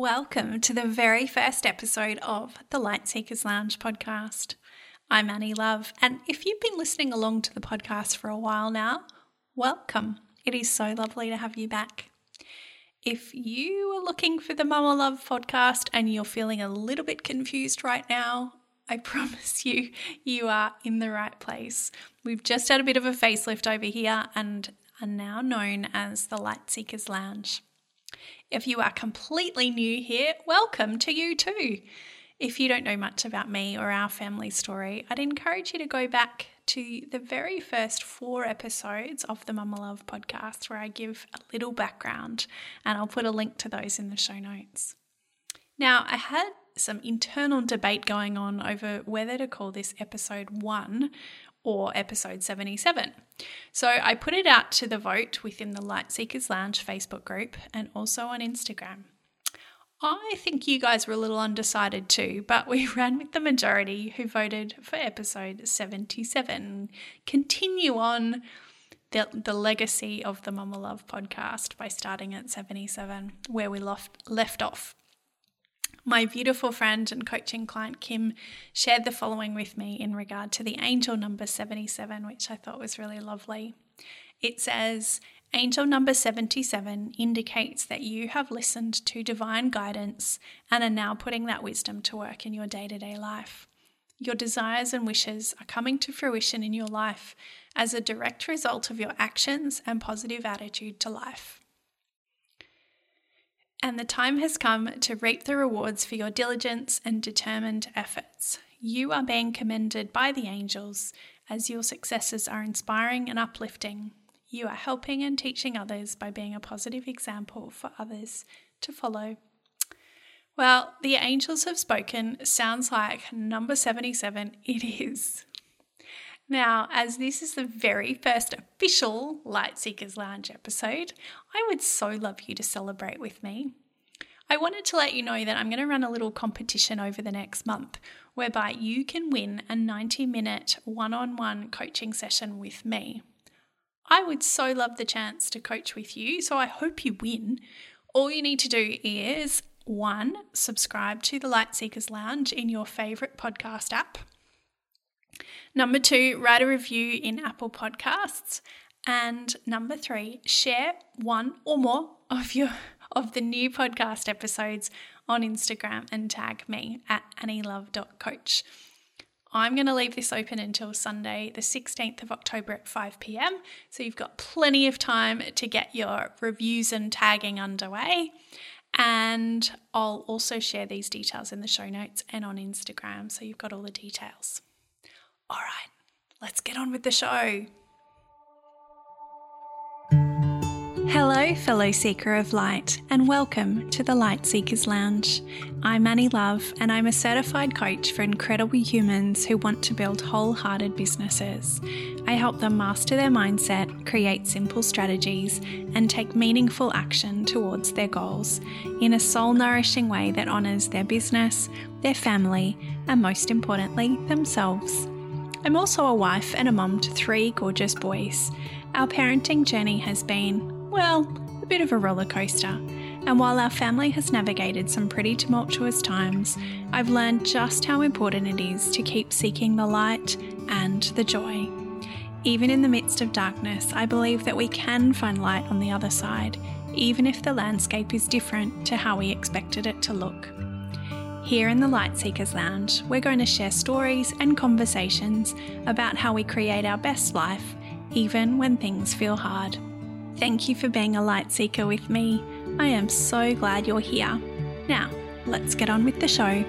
Welcome to the very first episode of the Light Seekers Lounge podcast. I'm Annie Love, and if you've been listening along to the podcast for a while now, welcome. It is so lovely to have you back. If you are looking for the Mumma Love podcast and you're feeling a little bit confused right now, I promise you, you are in the right place. We've just had a bit of a facelift over here and are now known as the Light Seekers Lounge. If you are completely new here, welcome to you too. If you don't know much about me or our family story, I'd encourage you to go back to the very first four episodes of the Mumma Love podcast where I give a little background, and I'll put a link to those in the show notes. Now, I had some internal debate going on over whether to call this episode one or episode 77. So I put it out to the vote within the Light Seekers Lounge Facebook group and also on Instagram. I think you guys were a little undecided too, but we ran with the majority who voted for episode 77. Continue on the, the legacy of the Mumma Love podcast by starting at 77, where we left, left off. My beautiful friend and coaching client Kim shared the following with me in regard to the angel number 77, which I thought was really lovely. It says, Angel number 77 indicates that you have listened to divine guidance and are now putting that wisdom to work in your day to day life. Your desires and wishes are coming to fruition in your life as a direct result of your actions and positive attitude to life and the time has come to reap the rewards for your diligence and determined efforts. You are being commended by the angels as your successes are inspiring and uplifting. You are helping and teaching others by being a positive example for others to follow. Well, the angels have spoken sounds like number 77. It is. Now, as this is the very first official Light Seekers Lounge episode, I would so love you to celebrate with me. I wanted to let you know that I'm going to run a little competition over the next month whereby you can win a 90 minute one on one coaching session with me. I would so love the chance to coach with you, so I hope you win. All you need to do is one, subscribe to the Light Seekers Lounge in your favorite podcast app. Number two, write a review in Apple Podcasts. And number three, share one or more of your of the new podcast episodes on Instagram and tag me at annielove.coach. I'm going to leave this open until Sunday, the 16th of October at 5 pm. So you've got plenty of time to get your reviews and tagging underway. And I'll also share these details in the show notes and on Instagram. So you've got all the details. All right, let's get on with the show. Hello, fellow seeker of light, and welcome to the Light Seekers Lounge. I'm Annie Love, and I'm a certified coach for incredible humans who want to build wholehearted businesses. I help them master their mindset, create simple strategies, and take meaningful action towards their goals in a soul nourishing way that honours their business, their family, and most importantly, themselves. I'm also a wife and a mum to three gorgeous boys. Our parenting journey has been, well, a bit of a roller coaster. And while our family has navigated some pretty tumultuous times, I've learned just how important it is to keep seeking the light and the joy. Even in the midst of darkness, I believe that we can find light on the other side, even if the landscape is different to how we expected it to look. Here in the Light Seekers Lounge, we're going to share stories and conversations about how we create our best life, even when things feel hard. Thank you for being a light seeker with me. I am so glad you're here. Now, let's get on with the show.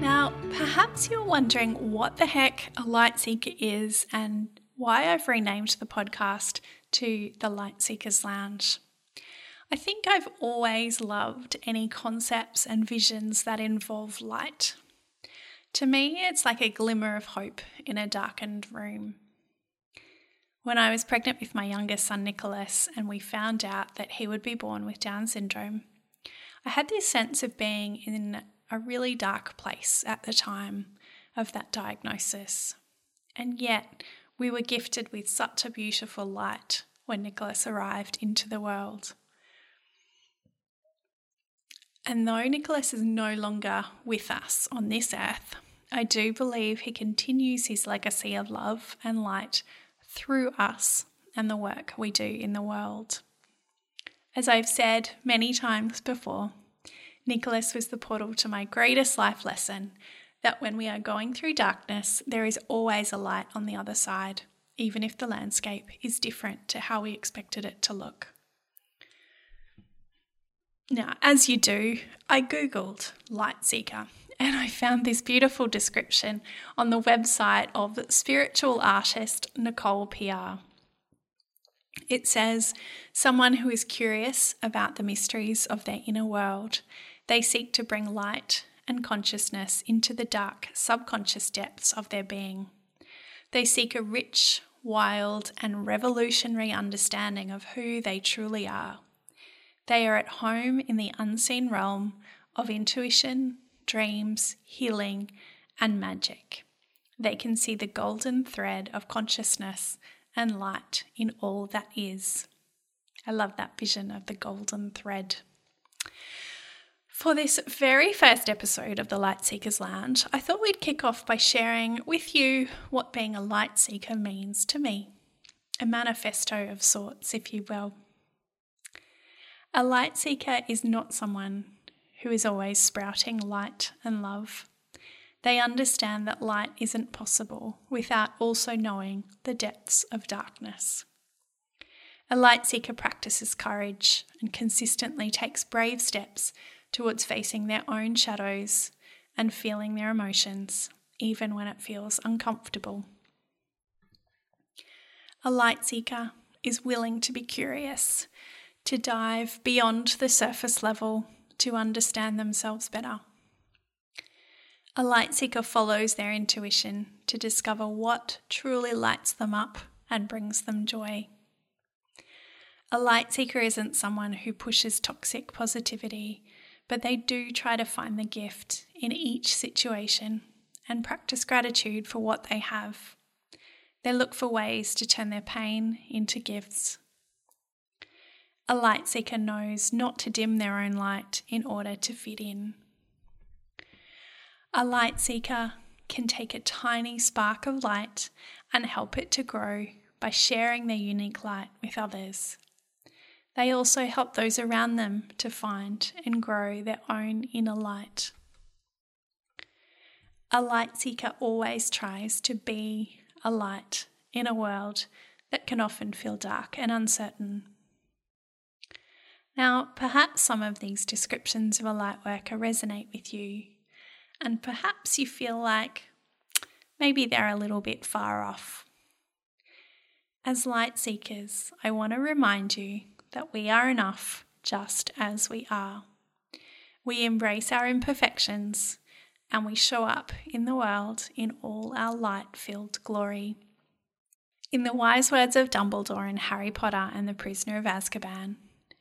Now, perhaps you're wondering what the heck a light seeker is and why I've renamed the podcast to the Light Seekers Lounge. I think I've always loved any concepts and visions that involve light. To me, it's like a glimmer of hope in a darkened room. When I was pregnant with my youngest son, Nicholas, and we found out that he would be born with Down syndrome, I had this sense of being in a really dark place at the time of that diagnosis. And yet, we were gifted with such a beautiful light when Nicholas arrived into the world. And though Nicholas is no longer with us on this earth, I do believe he continues his legacy of love and light through us and the work we do in the world. As I've said many times before, Nicholas was the portal to my greatest life lesson that when we are going through darkness, there is always a light on the other side, even if the landscape is different to how we expected it to look. Now, as you do, I googled light seeker and I found this beautiful description on the website of spiritual artist Nicole PR. It says, someone who is curious about the mysteries of their inner world. They seek to bring light and consciousness into the dark subconscious depths of their being. They seek a rich, wild, and revolutionary understanding of who they truly are. They are at home in the unseen realm of intuition, dreams, healing, and magic. They can see the golden thread of consciousness and light in all that is. I love that vision of the golden thread. For this very first episode of the Light Seekers Lounge, I thought we'd kick off by sharing with you what being a light seeker means to me. A manifesto of sorts, if you will. A light seeker is not someone who is always sprouting light and love. They understand that light isn't possible without also knowing the depths of darkness. A light seeker practices courage and consistently takes brave steps towards facing their own shadows and feeling their emotions, even when it feels uncomfortable. A light seeker is willing to be curious to dive beyond the surface level to understand themselves better. A light seeker follows their intuition to discover what truly lights them up and brings them joy. A light seeker isn't someone who pushes toxic positivity, but they do try to find the gift in each situation and practice gratitude for what they have. They look for ways to turn their pain into gifts a light seeker knows not to dim their own light in order to fit in. A light seeker can take a tiny spark of light and help it to grow by sharing their unique light with others. They also help those around them to find and grow their own inner light. A light seeker always tries to be a light in a world that can often feel dark and uncertain. Now, perhaps some of these descriptions of a light worker resonate with you, and perhaps you feel like maybe they're a little bit far off. As light seekers, I want to remind you that we are enough just as we are. We embrace our imperfections and we show up in the world in all our light filled glory. In the wise words of Dumbledore in Harry Potter and the Prisoner of Azkaban,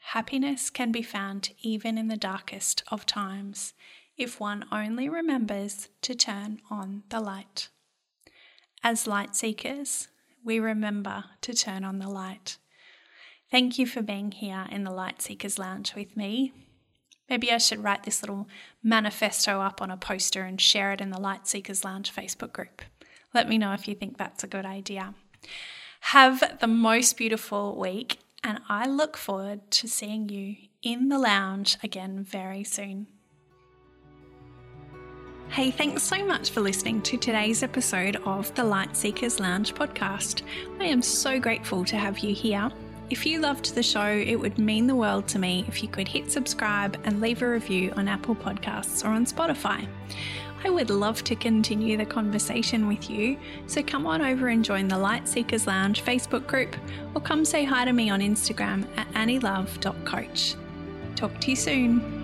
Happiness can be found even in the darkest of times if one only remembers to turn on the light. As light seekers, we remember to turn on the light. Thank you for being here in the Light Seekers Lounge with me. Maybe I should write this little manifesto up on a poster and share it in the Light Seekers Lounge Facebook group. Let me know if you think that's a good idea. Have the most beautiful week and I look forward to seeing you in the lounge again very soon. Hey, thanks so much for listening to today's episode of the Light Seekers Lounge podcast. I am so grateful to have you here. If you loved the show, it would mean the world to me if you could hit subscribe and leave a review on Apple Podcasts or on Spotify. I would love to continue the conversation with you, so come on over and join the Light Seekers Lounge Facebook group or come say hi to me on Instagram at annielove.coach. Talk to you soon.